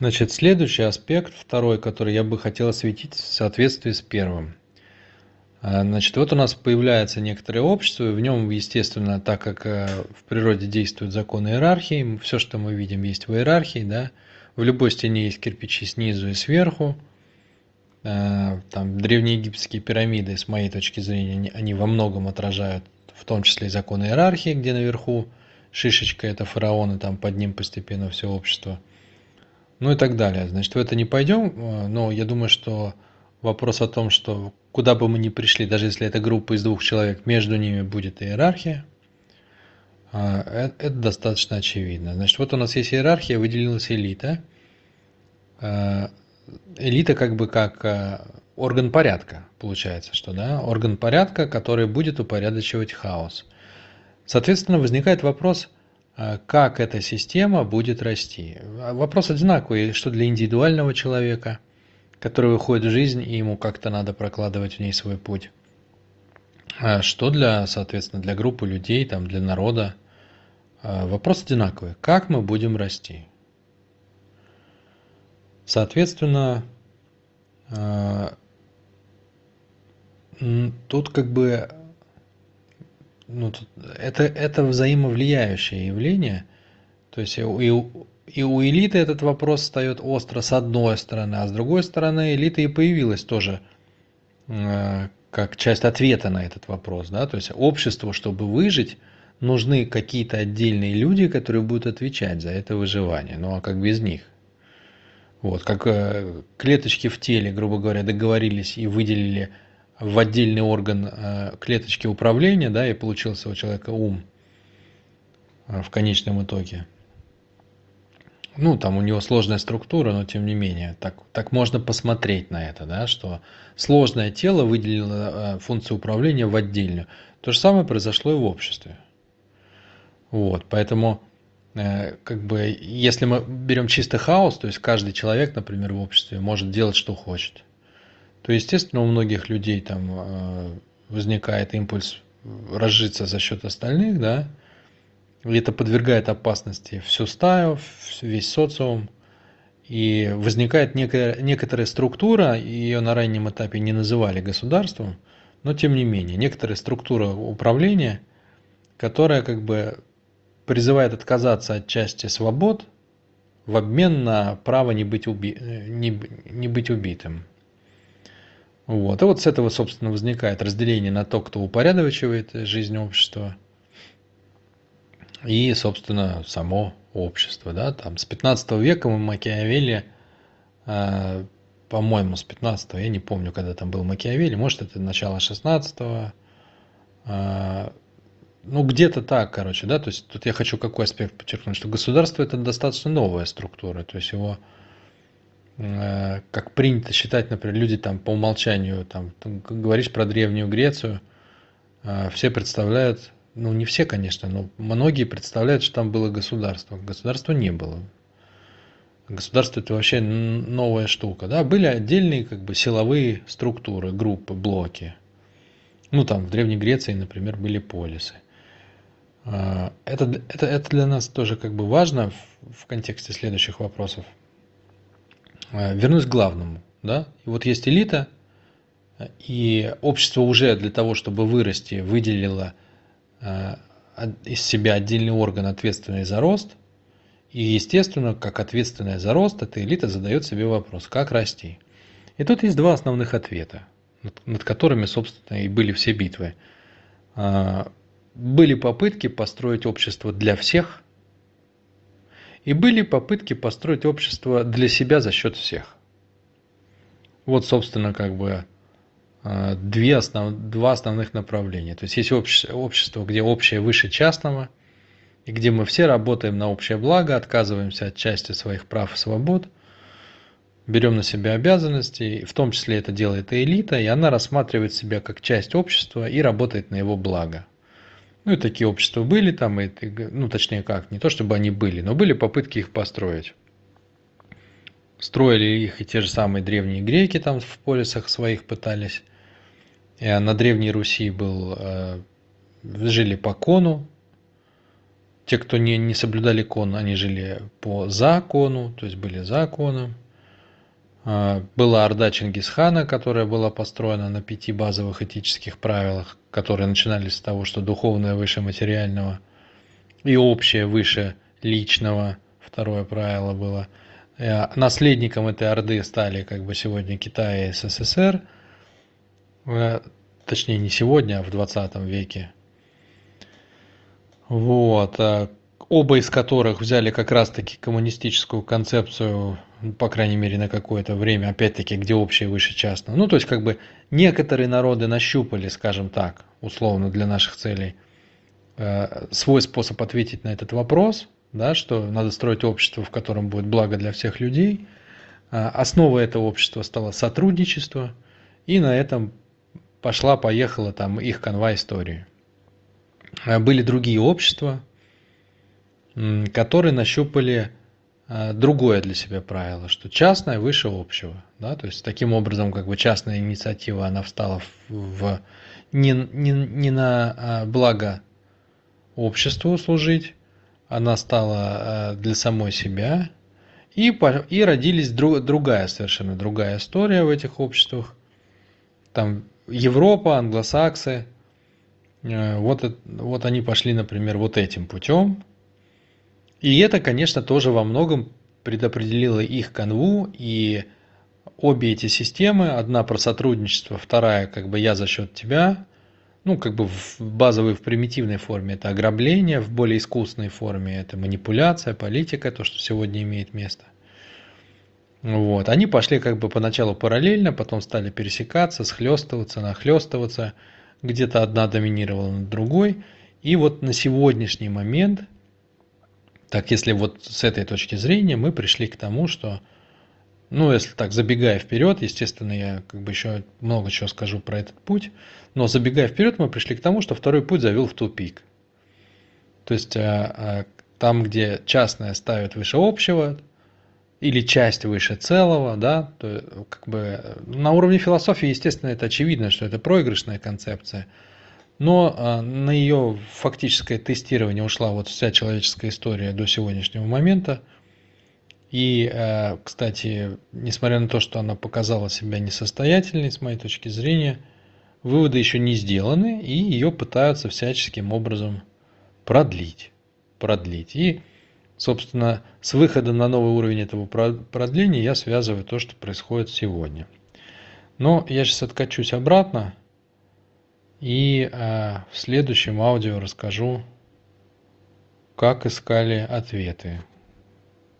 Значит, следующий аспект, второй, который я бы хотел осветить в соответствии с первым. А, значит, вот у нас появляется некоторое общество, и в нем, естественно, так как э, в природе действуют законы иерархии, все, что мы видим, есть в иерархии, да, в любой стене есть кирпичи снизу и сверху, а, там древнеегипетские пирамиды, с моей точки зрения, они во многом отражают, в том числе и законы иерархии, где наверху шишечка – это фараоны, там под ним постепенно все общество, ну и так далее. Значит, в это не пойдем, э, но я думаю, что вопрос о том, что куда бы мы ни пришли, даже если это группа из двух человек, между ними будет иерархия, а, э, это достаточно очевидно. Значит, вот у нас есть иерархия, выделилась элита. Элита как бы как орган порядка, получается, что да, орган порядка, который будет упорядочивать хаос. Соответственно, возникает вопрос, как эта система будет расти. Вопрос одинаковый, что для индивидуального человека – который выходит в жизнь, и ему как-то надо прокладывать в ней свой путь. А что для, соответственно, для группы людей, там, для народа? А, вопрос одинаковый. Как мы будем расти? Соответственно, тут как бы ну, это, это взаимовлияющее явление. То есть и, и у элиты этот вопрос встает остро с одной стороны, а с другой стороны элита и появилась тоже э, как часть ответа на этот вопрос. Да? То есть обществу, чтобы выжить, нужны какие-то отдельные люди, которые будут отвечать за это выживание. Ну а как без них? Вот, как э, клеточки в теле, грубо говоря, договорились и выделили в отдельный орган э, клеточки управления, да, и получился у человека ум в конечном итоге ну, там у него сложная структура, но тем не менее, так, так можно посмотреть на это, да, что сложное тело выделило э, функцию управления в отдельную. То же самое произошло и в обществе. Вот, поэтому, э, как бы, если мы берем чисто хаос, то есть каждый человек, например, в обществе может делать, что хочет, то, естественно, у многих людей там э, возникает импульс разжиться за счет остальных, да, и это подвергает опасности всю стаю, весь социум. И возникает некая, некоторая структура, ее на раннем этапе не называли государством, но тем не менее, некоторая структура управления, которая как бы призывает отказаться от части свобод в обмен на право не быть, уби... не, не быть убитым. Вот. И вот с этого, собственно, возникает разделение на то, кто упорядочивает жизнь общества – и, собственно, само общество. Да? Там, с 15 века мы Макиавелли, э, по-моему, с 15 я не помню, когда там был Макиавелли, может, это начало 16 э, ну, где-то так, короче, да, то есть тут я хочу какой аспект подчеркнуть, что государство это достаточно новая структура, то есть его, как принято считать, например, люди там по умолчанию, там, говоришь про Древнюю Грецию, э, все представляют ну не все, конечно, но многие представляют, что там было государство. Государства не было. Государство это вообще новая штука. Да? Были отдельные как бы силовые структуры, группы, блоки. Ну там в Древней Греции, например, были полисы. А, это, это, это для нас тоже как бы важно в, в контексте следующих вопросов. А, вернусь к главному. Да? Вот есть элита, и общество уже для того, чтобы вырасти, выделило Э, из себя отдельный орган, ответственный за рост. И, естественно, как ответственная за рост, эта элита задает себе вопрос, как расти. И тут есть два основных ответа, над которыми, собственно, и были все битвы. А, были попытки построить общество для всех, и были попытки построить общество для себя за счет всех. Вот, собственно, как бы а, две основ, два основных направления. То есть есть общество, общество, где общее выше частного, и где мы все работаем на общее благо, отказываемся от части своих прав и свобод, берем на себя обязанности, в том числе это делает и элита, и она рассматривает себя как часть общества и работает на его благо. Ну и такие общества были там, и, ну точнее как, не то чтобы они были, но были попытки их построить. Строили их и те же самые древние греки там в полисах своих пытались. На Древней Руси был, э, жили по кону, те, кто не, не соблюдали кон, они жили по закону, то есть были законом. А, была Орда Чингисхана, которая была построена на пяти базовых этических правилах, которые начинались с того, что духовное выше материального и общее выше личного. Второе правило было. Э, наследником этой Орды стали как бы сегодня Китай и СССР. Э, точнее, не сегодня, а в 20 веке. Вот. Э, оба из которых взяли как раз-таки коммунистическую концепцию по крайней мере, на какое-то время, опять-таки, где общее выше частного. Ну, то есть, как бы, некоторые народы нащупали, скажем так, условно для наших целей, э, свой способ ответить на этот вопрос, да, что надо строить общество, в котором будет благо для всех людей. Э, основой этого общества стало сотрудничество, и на этом пошла-поехала там их канва истории. Э, были другие общества, которые нащупали другое для себя правило, что частное выше общего. Да? То есть таким образом как бы частная инициатива, она встала в, в не, не, не на а, благо обществу служить, она стала э, для самой себя, и, и родились друг, другая, совершенно другая история в этих обществах. Там Европа, англосаксы, э, вот, вот они пошли, например, вот этим путем, и это, конечно, тоже во многом предопределило их канву, и обе эти системы, одна про сотрудничество, вторая как бы я за счет тебя, ну, как бы в базовой, в примитивной форме это ограбление, в более искусственной форме это манипуляция, политика, то, что сегодня имеет место. Вот. Они пошли как бы поначалу параллельно, потом стали пересекаться, схлестываться, нахлестываться, где-то одна доминировала над другой. И вот на сегодняшний момент – так, если вот с этой точки зрения мы пришли к тому, что, ну, если так, забегая вперед, естественно, я как бы еще много чего скажу про этот путь, но забегая вперед, мы пришли к тому, что второй путь завел в тупик. То есть а, а, там, где частное ставит выше общего, или часть выше целого, да, то как бы на уровне философии, естественно, это очевидно, что это проигрышная концепция – но а, на ее фактическое тестирование ушла вот вся человеческая история до сегодняшнего момента. И, а, кстати, несмотря на то, что она показала себя несостоятельной, с моей точки зрения, выводы еще не сделаны, и ее пытаются всяческим образом продлить. продлить. И, собственно, с выходом на новый уровень этого продления я связываю то, что происходит сегодня. Но я сейчас откачусь обратно и э, в следующем аудио расскажу, как искали ответы.